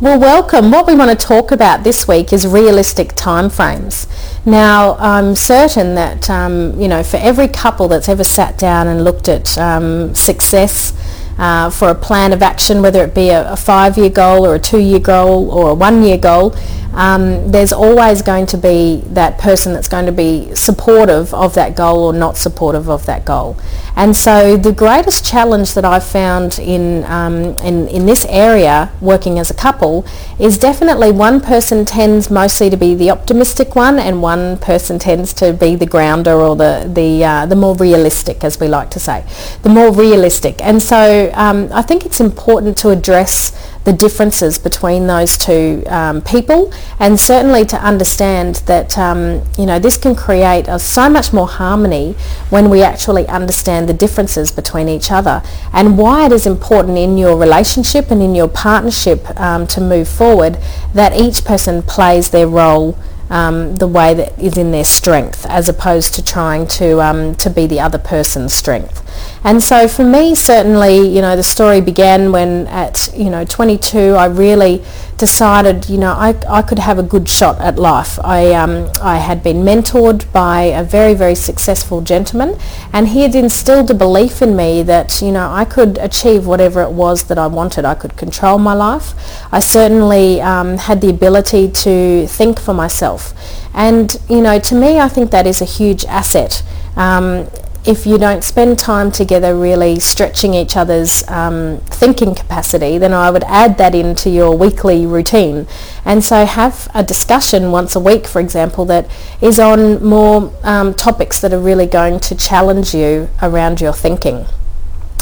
Well, welcome. What we want to talk about this week is realistic timeframes. Now, I'm certain that, um, you know, for every couple that's ever sat down and looked at um, success uh, for a plan of action, whether it be a, a five-year goal or a two-year goal or a one-year goal, um, there's always going to be that person that's going to be supportive of that goal or not supportive of that goal. And so the greatest challenge that I've found in, um, in, in this area, working as a couple, is definitely one person tends mostly to be the optimistic one and one person tends to be the grounder or the, the, uh, the more realistic, as we like to say, the more realistic. And so um, I think it's important to address the differences between those two um, people and certainly to understand that um, you know this can create a, so much more harmony when we actually understand the differences between each other and why it is important in your relationship and in your partnership um, to move forward that each person plays their role um, the way that is in their strength as opposed to trying to, um, to be the other person's strength. And so for me, certainly, you know, the story began when at, you know, 22, I really decided, you know, I, I could have a good shot at life. I, um, I had been mentored by a very, very successful gentleman and he had instilled a belief in me that, you know, I could achieve whatever it was that I wanted. I could control my life. I certainly um, had the ability to think for myself. And, you know, to me, I think that is a huge asset. Um, if you don't spend time together really stretching each other's um, thinking capacity, then I would add that into your weekly routine. And so have a discussion once a week, for example, that is on more um, topics that are really going to challenge you around your thinking.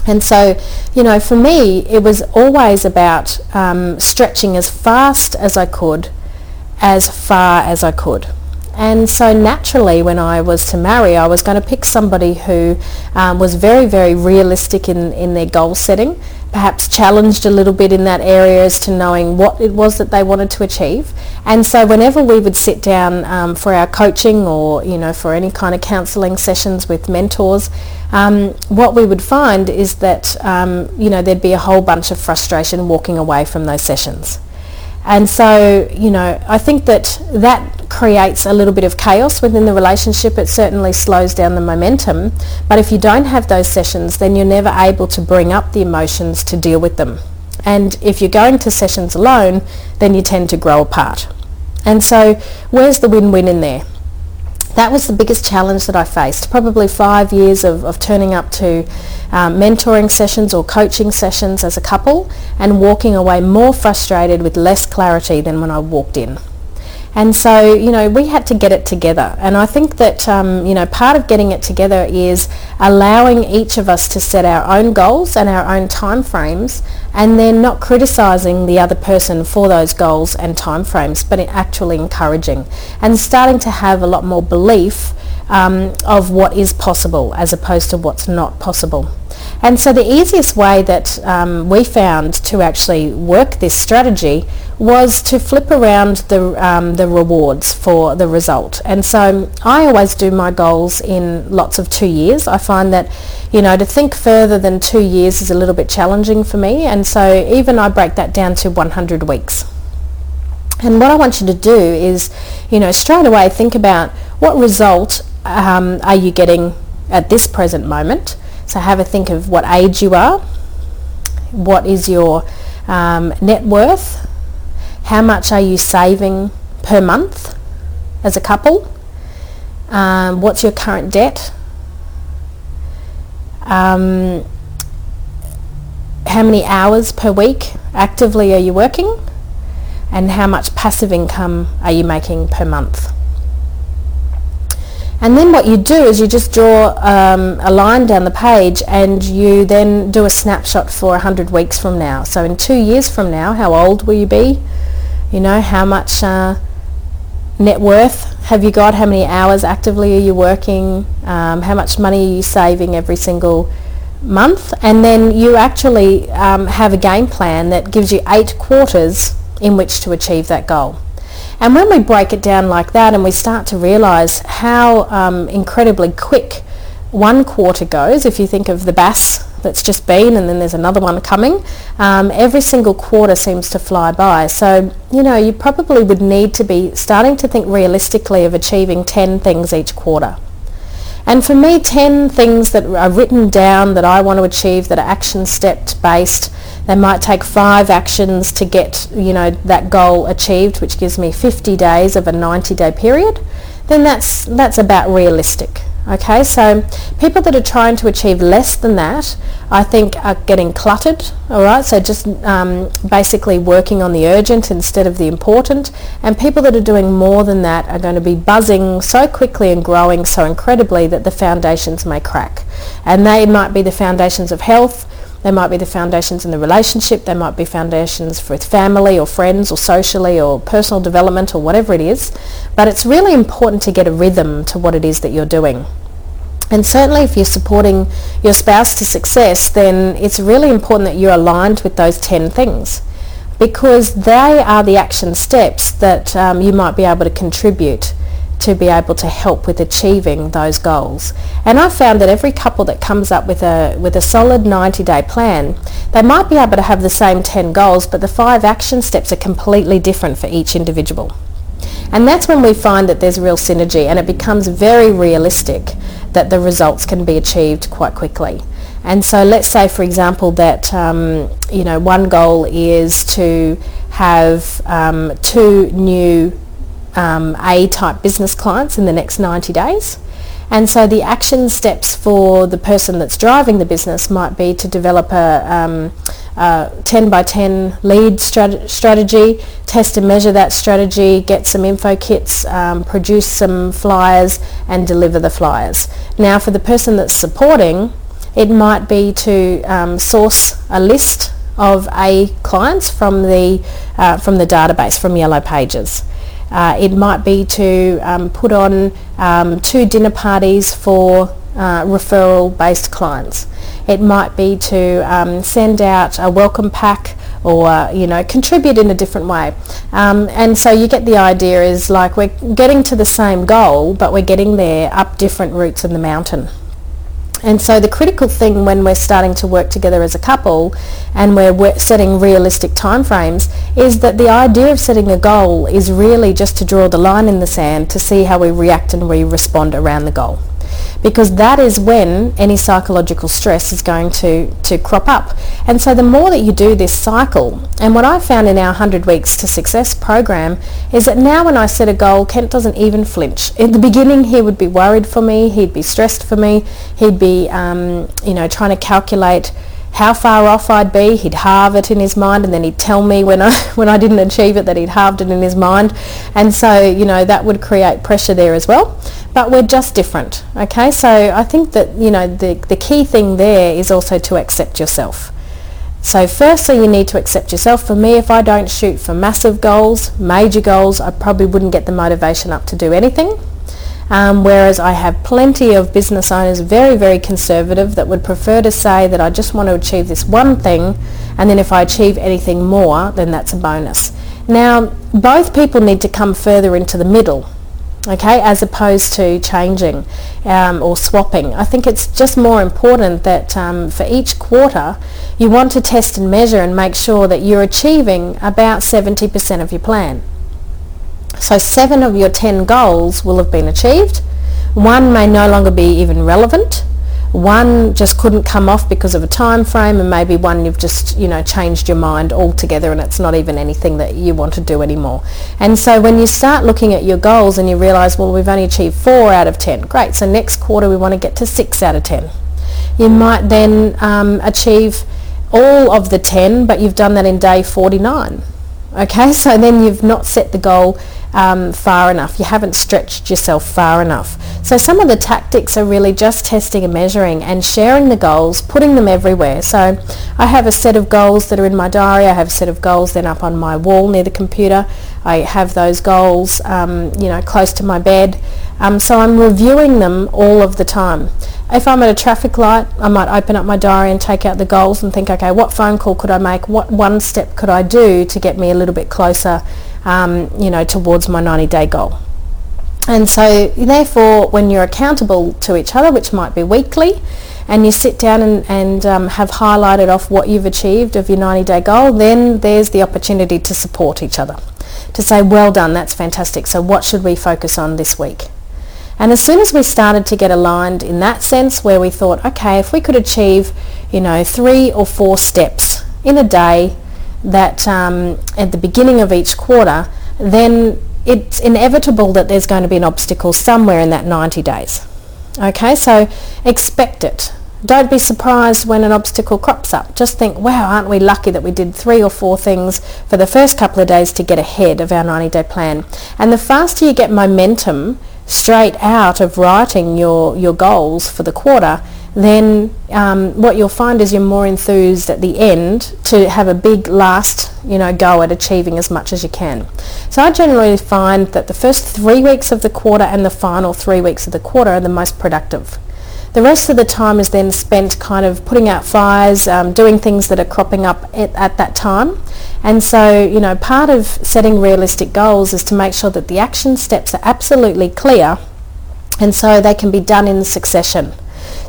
And so, you know, for me, it was always about um, stretching as fast as I could, as far as I could. And so naturally when I was to marry, I was going to pick somebody who um, was very, very realistic in, in their goal setting, perhaps challenged a little bit in that area as to knowing what it was that they wanted to achieve. And so whenever we would sit down um, for our coaching or, you know, for any kind of counselling sessions with mentors, um, what we would find is that, um, you know, there'd be a whole bunch of frustration walking away from those sessions. And so, you know, I think that that creates a little bit of chaos within the relationship. It certainly slows down the momentum. But if you don't have those sessions, then you're never able to bring up the emotions to deal with them. And if you're going to sessions alone, then you tend to grow apart. And so where's the win-win in there? That was the biggest challenge that I faced. Probably five years of, of turning up to um, mentoring sessions or coaching sessions as a couple and walking away more frustrated with less clarity than when I walked in. And so, you know, we had to get it together. And I think that, um, you know, part of getting it together is allowing each of us to set our own goals and our own timeframes and then not criticising the other person for those goals and timeframes, but actually encouraging and starting to have a lot more belief um, of what is possible as opposed to what's not possible. And so the easiest way that um, we found to actually work this strategy was to flip around the, um, the rewards for the result. And so I always do my goals in lots of two years. I find that, you know, to think further than two years is a little bit challenging for me. And so even I break that down to 100 weeks. And what I want you to do is, you know, straight away think about what result um, are you getting at this present moment? So have a think of what age you are, what is your um, net worth, how much are you saving per month as a couple, um, what's your current debt, um, how many hours per week actively are you working, and how much passive income are you making per month. And then what you do is you just draw um, a line down the page and you then do a snapshot for 100 weeks from now. So in two years from now, how old will you be? You know, how much uh, net worth have you got? How many hours actively are you working? Um, how much money are you saving every single month? And then you actually um, have a game plan that gives you eight quarters in which to achieve that goal. And when we break it down like that and we start to realise how um, incredibly quick one quarter goes, if you think of the bass that's just been and then there's another one coming. Um, every single quarter seems to fly by. So, you know, you probably would need to be starting to think realistically of achieving 10 things each quarter. And for me, 10 things that are written down that I want to achieve that are action step based. They might take five actions to get, you know, that goal achieved, which gives me 50 days of a 90 day period. Then that's, that's about realistic. Okay, so people that are trying to achieve less than that, I think are getting cluttered, all right? So just um, basically working on the urgent instead of the important. And people that are doing more than that are going to be buzzing so quickly and growing so incredibly that the foundations may crack. And they might be the foundations of health, they might be the foundations in the relationship, they might be foundations with family or friends or socially or personal development or whatever it is. But it's really important to get a rhythm to what it is that you're doing. And certainly if you're supporting your spouse to success, then it's really important that you're aligned with those 10 things because they are the action steps that um, you might be able to contribute to be able to help with achieving those goals. And I've found that every couple that comes up with a with a solid 90-day plan, they might be able to have the same 10 goals, but the five action steps are completely different for each individual. And that's when we find that there's real synergy and it becomes very realistic that the results can be achieved quite quickly. And so let's say, for example, that um, you know one goal is to have um, two new um, A-type business clients in the next 90 days. And so the action steps for the person that's driving the business might be to develop a, um, a 10 by 10 lead strat- strategy, test and measure that strategy, get some info kits, um, produce some flyers and deliver the flyers. Now for the person that's supporting, it might be to um, source a list of A clients from the, uh, from the database, from Yellow Pages. Uh, it might be to um, put on um, two dinner parties for uh, referral-based clients. It might be to um, send out a welcome pack or you know contribute in a different way um, and so you get the idea is like we're getting to the same goal but we're getting there up different routes in the mountain and so the critical thing when we're starting to work together as a couple and we're setting realistic timeframes is that the idea of setting a goal is really just to draw the line in the sand to see how we react and we respond around the goal because that is when any psychological stress is going to, to crop up. And so the more that you do this cycle, and what I found in our 100 Weeks to Success program is that now when I set a goal, Kent doesn't even flinch. In the beginning, he would be worried for me, he'd be stressed for me, he'd be, um, you know, trying to calculate how far off I'd be. He'd halve it in his mind and then he'd tell me when I, when I didn't achieve it that he'd halved it in his mind. And so, you know, that would create pressure there as well. But we're just different, okay? So I think that, you know, the, the key thing there is also to accept yourself. So firstly, you need to accept yourself. For me, if I don't shoot for massive goals, major goals, I probably wouldn't get the motivation up to do anything. Um, whereas I have plenty of business owners, very, very conservative, that would prefer to say that I just want to achieve this one thing and then if I achieve anything more, then that's a bonus. Now, both people need to come further into the middle, okay, as opposed to changing um, or swapping. I think it's just more important that um, for each quarter you want to test and measure and make sure that you're achieving about 70% of your plan. So seven of your 10 goals will have been achieved. One may no longer be even relevant. One just couldn't come off because of a time frame and maybe one you've just, you know, changed your mind altogether and it's not even anything that you want to do anymore. And so when you start looking at your goals and you realise, well, we've only achieved four out of 10. Great. So next quarter we want to get to six out of 10. You might then um, achieve all of the 10, but you've done that in day 49. Okay, so then you've not set the goal um, far enough. You haven't stretched yourself far enough. So some of the tactics are really just testing and measuring and sharing the goals, putting them everywhere. So I have a set of goals that are in my diary. I have a set of goals then up on my wall near the computer. I have those goals, um, you know, close to my bed. Um, so I'm reviewing them all of the time. If I'm at a traffic light, I might open up my diary and take out the goals and think, okay, what phone call could I make? What one step could I do to get me a little bit closer um, you know, towards my 90-day goal. And so therefore, when you're accountable to each other, which might be weekly, and you sit down and, and um, have highlighted off what you've achieved of your 90 day goal, then there's the opportunity to support each other. To say, well done, that's fantastic. So what should we focus on this week? And as soon as we started to get aligned in that sense where we thought, okay, if we could achieve, you know, three or four steps in a day that um, at the beginning of each quarter, then it's inevitable that there's going to be an obstacle somewhere in that 90 days. Okay, so expect it. Don't be surprised when an obstacle crops up. Just think, wow, aren't we lucky that we did three or four things for the first couple of days to get ahead of our 90-day plan. And the faster you get momentum straight out of writing your, your goals for the quarter, then um, what you'll find is you're more enthused at the end to have a big last you know go at achieving as much as you can. So I generally find that the first three weeks of the quarter and the final three weeks of the quarter are the most productive. The rest of the time is then spent kind of putting out fires um, doing things that are cropping up at, at that time. And so you know part of setting realistic goals is to make sure that the action steps are absolutely clear and so they can be done in succession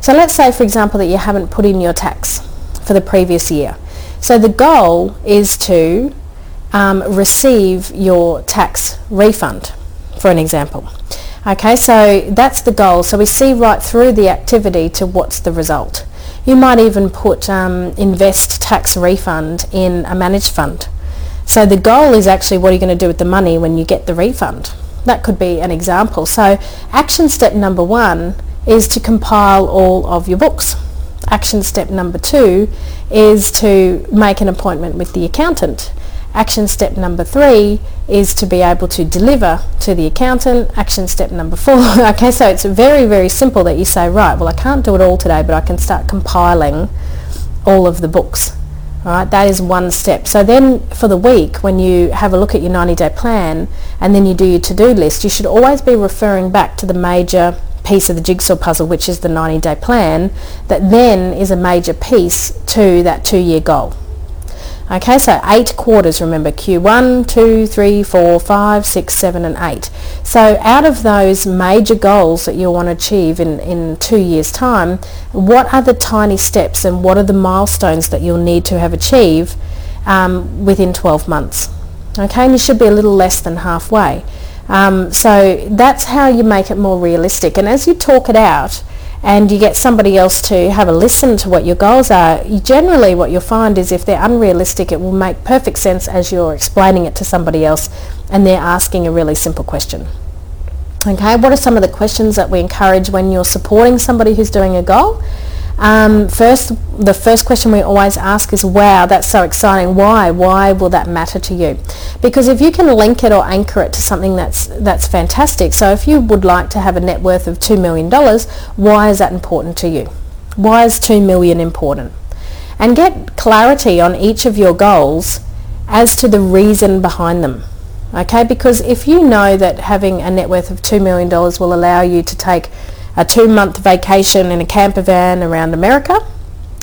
so let's say, for example, that you haven't put in your tax for the previous year. So the goal is to um, receive your tax refund, for an example. Okay, so that's the goal. So we see right through the activity to what's the result. You might even put um, invest tax refund in a managed fund. So the goal is actually what are you going to do with the money when you get the refund? That could be an example. So action step number one is to compile all of your books. Action step number two is to make an appointment with the accountant. Action step number three is to be able to deliver to the accountant. Action step number four. okay, so it's very, very simple that you say, right, well, I can't do it all today, but I can start compiling all of the books. All right, that is one step. So then for the week, when you have a look at your 90-day plan and then you do your to-do list, you should always be referring back to the major piece of the jigsaw puzzle, which is the 90-day plan, that then is a major piece to that two-year goal. Okay, so eight quarters, remember, Q1, 2, 3, 4, 5, 6, 7 and 8. So out of those major goals that you'll want to achieve in, in two years' time, what are the tiny steps and what are the milestones that you'll need to have achieved um, within 12 months? Okay, and you should be a little less than halfway. Um, so that's how you make it more realistic. And as you talk it out and you get somebody else to have a listen to what your goals are, generally what you'll find is if they're unrealistic, it will make perfect sense as you're explaining it to somebody else and they're asking a really simple question. Okay, what are some of the questions that we encourage when you're supporting somebody who's doing a goal? Um, first, the first question we always ask is, wow, that's so exciting. Why? Why will that matter to you? Because if you can link it or anchor it to something that's, that's fantastic, so if you would like to have a net worth of $2 million, why is that important to you? Why is 2 million important? And get clarity on each of your goals as to the reason behind them. Okay, because if you know that having a net worth of $2 million will allow you to take a two-month vacation in a camper van around America,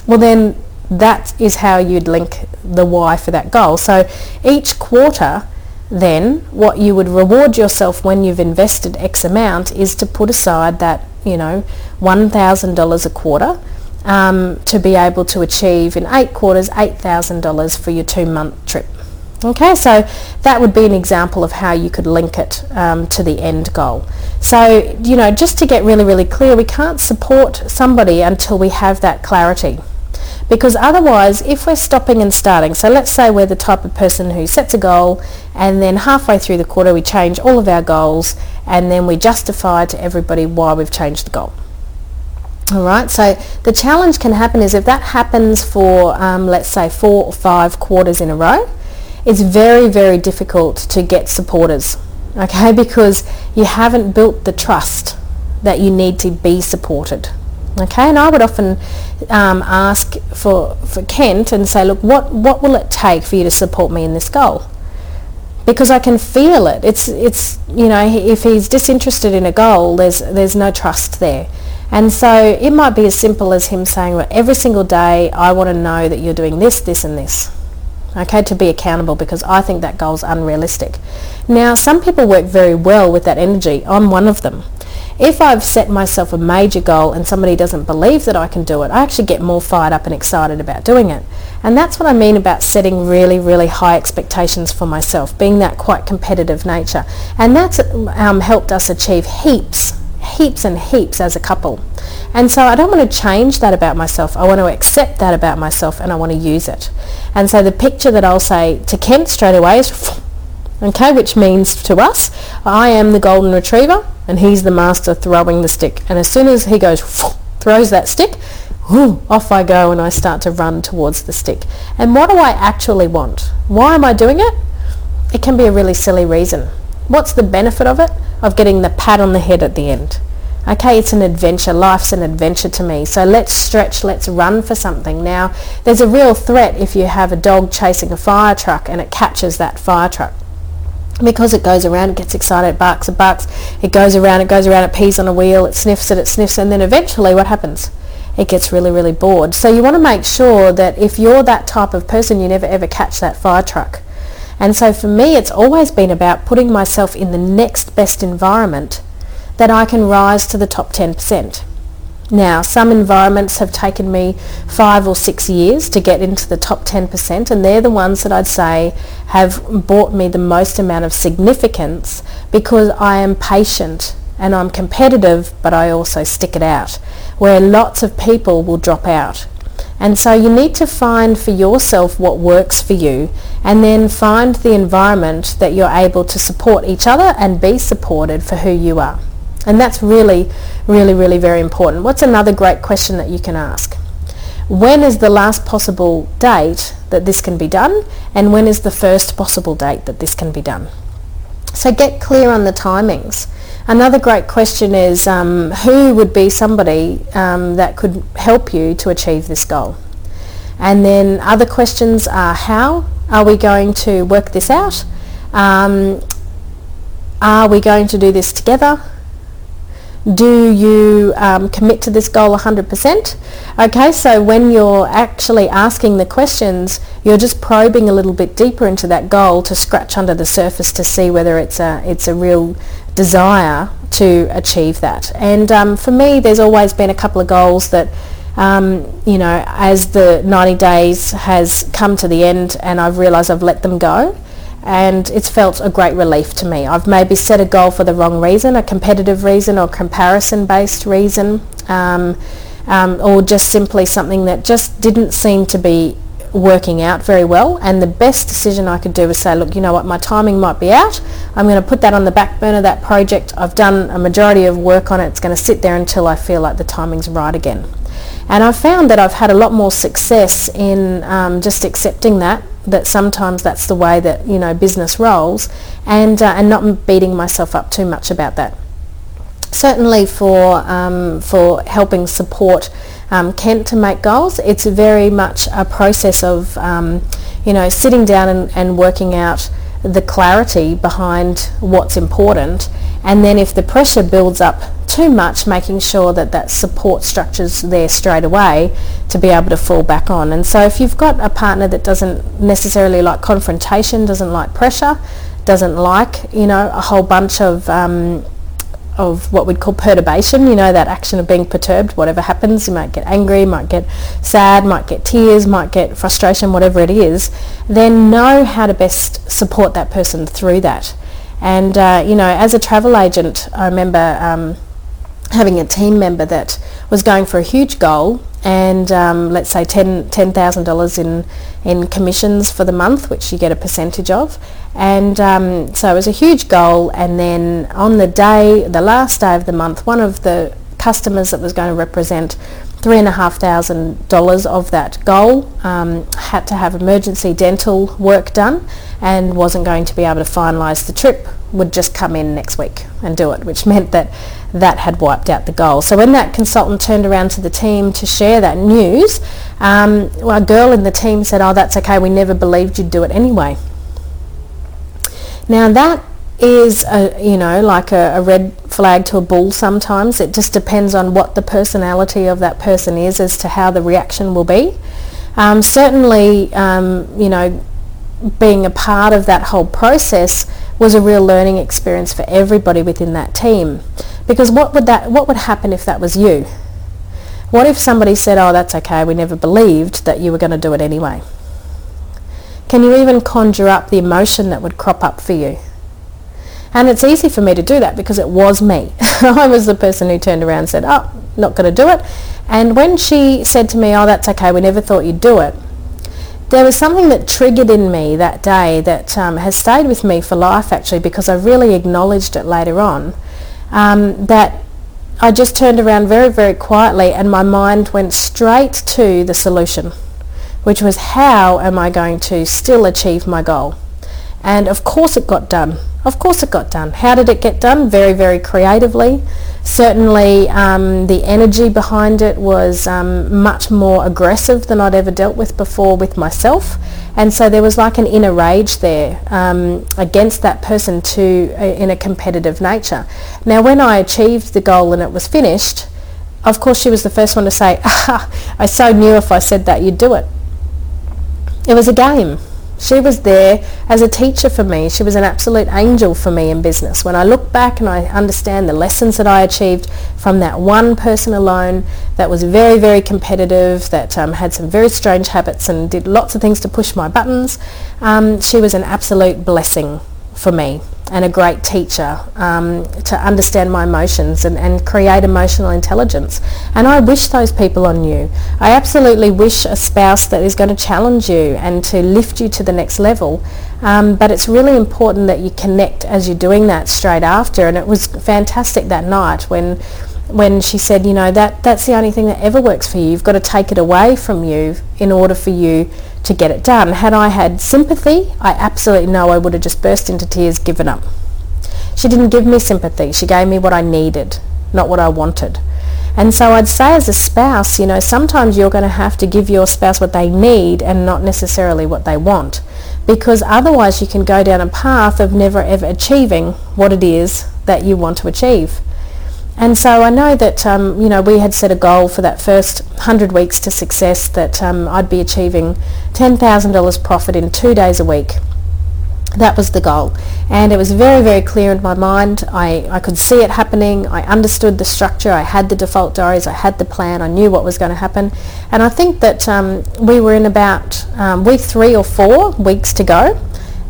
well then that is how you'd link the why for that goal. So each quarter then what you would reward yourself when you've invested X amount is to put aside that, you know, $1,000 a quarter um, to be able to achieve in eight quarters $8,000 for your two-month trip. Okay, so that would be an example of how you could link it um, to the end goal. So, you know, just to get really, really clear, we can't support somebody until we have that clarity. Because otherwise, if we're stopping and starting, so let's say we're the type of person who sets a goal and then halfway through the quarter we change all of our goals and then we justify to everybody why we've changed the goal. All right, so the challenge can happen is if that happens for, um, let's say, four or five quarters in a row, it's very, very difficult to get supporters, okay, because you haven't built the trust that you need to be supported. Okay, and I would often um, ask for, for Kent and say, look, what, what will it take for you to support me in this goal? Because I can feel it. It's, it's, you know, if he's disinterested in a goal, there's, there's no trust there. And so it might be as simple as him saying, well, every single day I want to know that you're doing this, this and this okay, to be accountable because I think that goal is unrealistic. Now, some people work very well with that energy. I'm one of them. if I've set myself a major goal and somebody doesn't believe that I can do it, I actually get more fired up and excited about doing it. And that's what I mean about setting really, really high expectations for myself, being that quite competitive nature. And that's um, helped us achieve heaps, heaps and heaps as a couple. And so I don't want to change that about myself. I want to accept that about myself and I want to use it. And so the picture that I'll say to Kent straight away is, okay, which means to us, I am the golden retriever and he's the master throwing the stick. And as soon as he goes, throws that stick, off I go and I start to run towards the stick. And what do I actually want? Why am I doing it? It can be a really silly reason. What's the benefit of it? Of getting the pat on the head at the end. Okay, it's an adventure. Life's an adventure to me. So let's stretch, let's run for something. Now, there's a real threat if you have a dog chasing a fire truck and it catches that fire truck. Because it goes around, it gets excited, it barks, it barks, it goes around, it goes around, it pees on a wheel, it sniffs it, it sniffs, and then eventually what happens? It gets really, really bored. So you want to make sure that if you're that type of person, you never ever catch that fire truck. And so for me, it's always been about putting myself in the next best environment that I can rise to the top 10%. Now, some environments have taken me five or six years to get into the top 10%, and they're the ones that I'd say have brought me the most amount of significance because I am patient and I'm competitive, but I also stick it out, where lots of people will drop out. And so you need to find for yourself what works for you and then find the environment that you're able to support each other and be supported for who you are. And that's really, really, really very important. What's another great question that you can ask? When is the last possible date that this can be done? And when is the first possible date that this can be done? So get clear on the timings. Another great question is um, who would be somebody um, that could help you to achieve this goal? And then other questions are how are we going to work this out? Um, are we going to do this together? Do you um, commit to this goal 100%? Okay, so when you're actually asking the questions, you're just probing a little bit deeper into that goal to scratch under the surface to see whether it's a, it's a real desire to achieve that. And um, for me, there's always been a couple of goals that um, you know, as the 90 days has come to the end and I've realised I've let them go, and it's felt a great relief to me. I've maybe set a goal for the wrong reason, a competitive reason or comparison-based reason, um, um, or just simply something that just didn't seem to be working out very well. And the best decision I could do was say look you know what? My timing might be out. I'm going to put that on the back burner that project. I've done a majority of work on it. It's going to sit there until I feel like the timing's right again. And I've found that I've had a lot more success in um, just accepting that that sometimes that's the way that you know business rolls and uh, and not beating myself up too much about that. Certainly for um, for helping support um, Kent to make goals it's very much a process of um, you know sitting down and, and working out the clarity behind what's important and then if the pressure builds up too much, making sure that that support structure's there straight away to be able to fall back on. And so if you've got a partner that doesn't necessarily like confrontation, doesn't like pressure, doesn't like, you know, a whole bunch of um, of what we'd call perturbation, you know, that action of being perturbed, whatever happens, you might get angry, might get sad, might get tears, might get frustration, whatever it is, then know how to best support that person through that. And, uh, you know, as a travel agent, I remember um, having a team member that was going for a huge goal and um, let's say $10,000 $10, in, in commissions for the month, which you get a percentage of. And um, so it was a huge goal. And then on the day, the last day of the month, one of the customers that was going to represent $3,500 of that goal um, had to have emergency dental work done and wasn't going to be able to finalise the trip, would just come in next week and do it, which meant that that had wiped out the goal. So when that consultant turned around to the team to share that news, um, well, a girl in the team said, oh, that's okay, we never believed you'd do it anyway. Now that is a, you know like a, a, red flag to a bull sometimes it just depends on what the personality of that person is as to how the reaction will be um, certainly um, you know being a part of that whole process was a real learning experience for everybody within that team. Because what would that what would happen if that was you? What if somebody said, "Oh, that's okay. We never believed that you were going to do it anyway." Can you even conjure up the emotion that would crop up for you? And it's easy for me to do that because it was me. I was the person who turned around and said, "Oh, not going to do it." And when she said to me, "Oh, that's okay. We never thought you'd do it." There was something that triggered in me that day that um, has stayed with me for life actually because I really acknowledged it later on. Um, that I just turned around very, very quietly and my mind went straight to the solution, which was how am I going to still achieve my goal? And of course it got done. Of course it got done. How did it get done? Very, very creatively. Certainly um, the energy behind it was um, much more aggressive than I'd ever dealt with before with myself. And so there was like an inner rage there um, against that person to uh, in a competitive nature. Now when I achieved the goal and it was finished, of course she was the first one to say, ah, I so knew if I said that you'd do it. It was a game. She was there as a teacher for me. She was an absolute angel for me in business. When I look back and I understand the lessons that I achieved from that one person alone that was very, very competitive, that um, had some very strange habits and did lots of things to push my buttons, um, she was an absolute blessing for me and a great teacher um, to understand my emotions and, and create emotional intelligence. And I wish those people on you. I absolutely wish a spouse that is going to challenge you and to lift you to the next level. Um, but it's really important that you connect as you're doing that straight after. And it was fantastic that night when when she said, you know, that, that's the only thing that ever works for you. You've got to take it away from you in order for you to get it done. Had I had sympathy, I absolutely know I would have just burst into tears, given up. She didn't give me sympathy. She gave me what I needed, not what I wanted. And so I'd say as a spouse, you know, sometimes you're going to have to give your spouse what they need and not necessarily what they want. Because otherwise you can go down a path of never ever achieving what it is that you want to achieve. And so I know that, um, you know, we had set a goal for that first 100 weeks to success that um, I'd be achieving $10,000 profit in two days a week. That was the goal. And it was very, very clear in my mind. I, I could see it happening. I understood the structure. I had the default diaries. I had the plan. I knew what was going to happen. And I think that um, we were in about um, week three or four weeks to go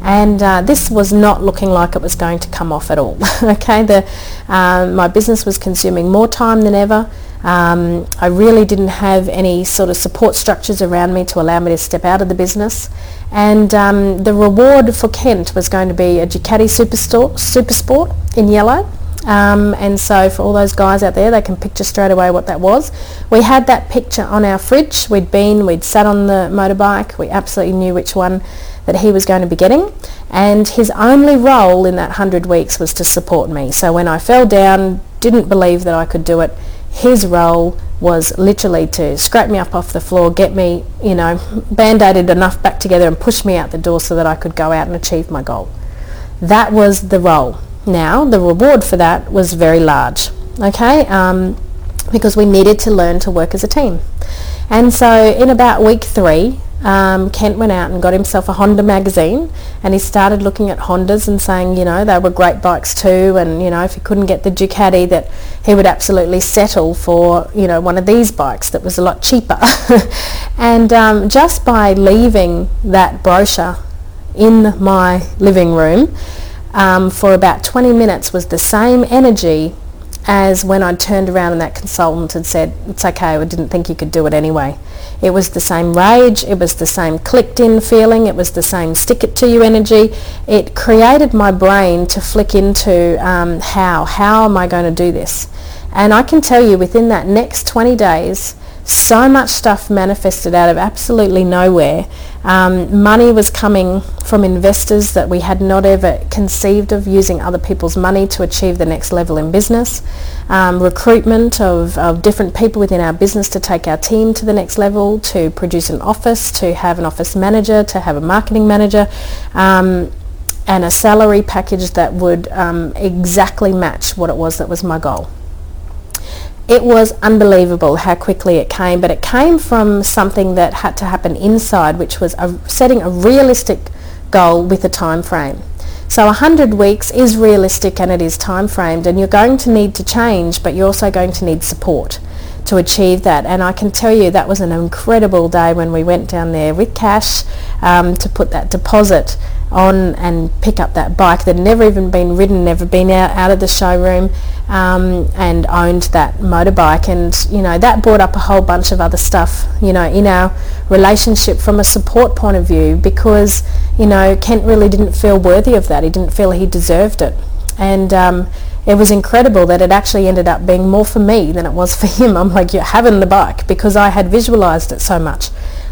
and uh, this was not looking like it was going to come off at all. okay, the, um, my business was consuming more time than ever. Um, I really didn't have any sort of support structures around me to allow me to step out of the business. And um, the reward for Kent was going to be a Ducati Super, Super Sport in yellow. Um, and so for all those guys out there, they can picture straight away what that was. We had that picture on our fridge. We'd been, we'd sat on the motorbike. We absolutely knew which one that he was going to be getting and his only role in that 100 weeks was to support me. So when I fell down, didn't believe that I could do it, his role was literally to scrape me up off the floor, get me, you know, band-aided enough back together and push me out the door so that I could go out and achieve my goal. That was the role. Now, the reward for that was very large, okay, um, because we needed to learn to work as a team. And so in about week three, um, Kent went out and got himself a Honda magazine and he started looking at Hondas and saying, you know, they were great bikes too and, you know, if he couldn't get the Ducati that he would absolutely settle for, you know, one of these bikes that was a lot cheaper. and um, just by leaving that brochure in my living room um, for about 20 minutes was the same energy as when I turned around and that consultant had said, it's okay, I didn't think you could do it anyway. It was the same rage, it was the same clicked in feeling, it was the same stick it to you energy. It created my brain to flick into um, how, how am I going to do this? And I can tell you within that next 20 days, so much stuff manifested out of absolutely nowhere. Um, money was coming from investors that we had not ever conceived of using other people's money to achieve the next level in business. Um, recruitment of, of different people within our business to take our team to the next level, to produce an office, to have an office manager, to have a marketing manager. Um, and a salary package that would um, exactly match what it was that was my goal it was unbelievable how quickly it came, but it came from something that had to happen inside, which was a, setting a realistic goal with a time frame. So 100 weeks is realistic and it is time framed and you're going to need to change but you're also going to need support to achieve that. And I can tell you that was an incredible day when we went down there with cash um, to put that deposit on and pick up that bike that had never even been ridden, never been out, out of the showroom um, and owned that motorbike. And, you know, that brought up a whole bunch of other stuff, you know, in our relationship from a support point of view because, you know, Kent really didn't feel worthy of that. He didn't feel he deserved it. And um, it was incredible that it actually ended up being more for me than it was for him. I'm like, you're having the bike because I had visualized it so much.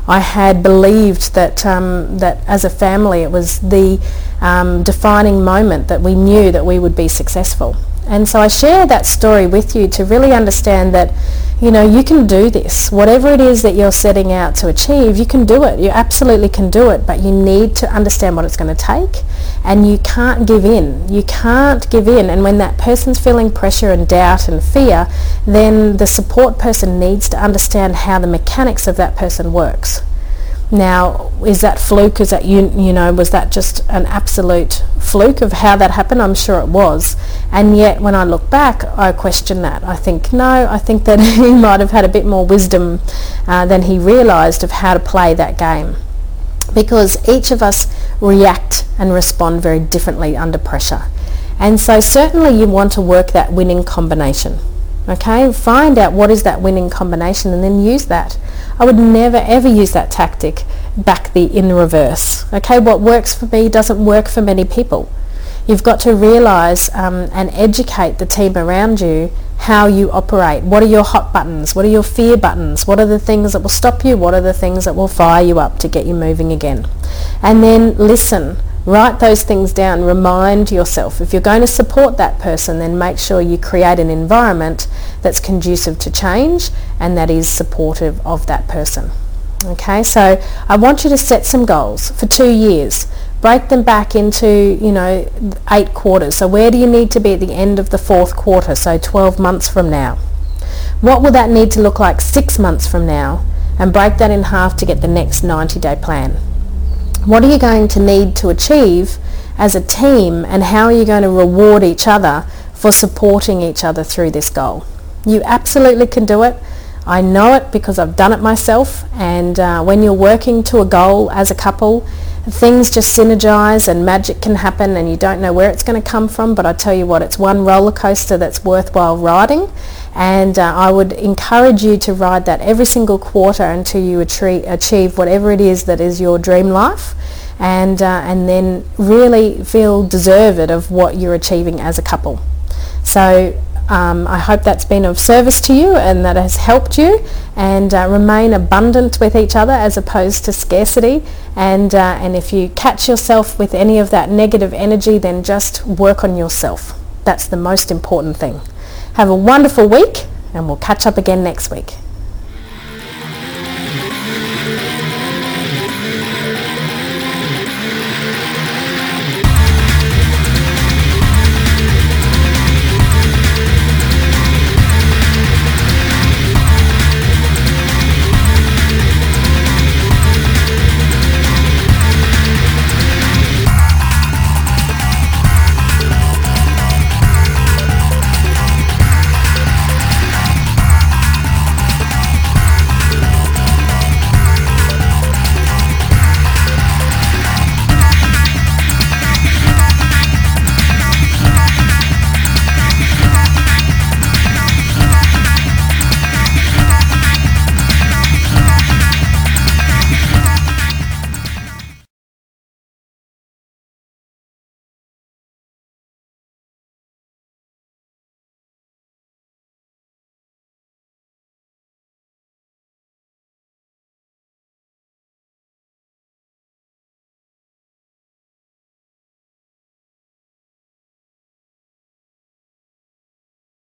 I had believed that um, that as a family it was the um, defining moment that we knew that we would be successful. And so I share that story with you to really understand that, you know, you can do this. Whatever it is that you're setting out to achieve, you can do it. You absolutely can do it, but you need to understand what it's going to take and you can't give in. You can't give in. And when that person's feeling pressure and doubt and fear, then the support person needs to understand how the mechanics of that person works. Now, is that fluke? Is that you? You know, was that just an absolute fluke of how that happened? I'm sure it was. And yet, when I look back, I question that. I think no. I think that he might have had a bit more wisdom uh, than he realised of how to play that game, because each of us react and respond very differently under pressure. And so, certainly, you want to work that winning combination. Okay, find out what is that winning combination and then use that. I would never ever use that tactic back the in reverse. Okay, what works for me doesn't work for many people. You've got to realize um, and educate the team around you how you operate. What are your hot buttons? What are your fear buttons? What are the things that will stop you? What are the things that will fire you up to get you moving again? And then listen Write those things down. Remind yourself. If you're going to support that person, then make sure you create an environment that's conducive to change and that is supportive of that person. Okay, so I want you to set some goals for two years. Break them back into, you know, eight quarters. So where do you need to be at the end of the fourth quarter? So 12 months from now. What will that need to look like six months from now? And break that in half to get the next 90-day plan. What are you going to need to achieve as a team and how are you going to reward each other for supporting each other through this goal? You absolutely can do it. I know it because I've done it myself and uh, when you're working to a goal as a couple, things just synergize and magic can happen and you don't know where it's going to come from but I tell you what, it's one roller coaster that's worthwhile riding and uh, I would encourage you to ride that every single quarter until you achieve whatever it is that is your dream life and, uh, and then really feel deserved of what you're achieving as a couple. So um, I hope that's been of service to you and that has helped you and uh, remain abundant with each other as opposed to scarcity and, uh, and if you catch yourself with any of that negative energy then just work on yourself. That's the most important thing. Have a wonderful week and we'll catch up again next week.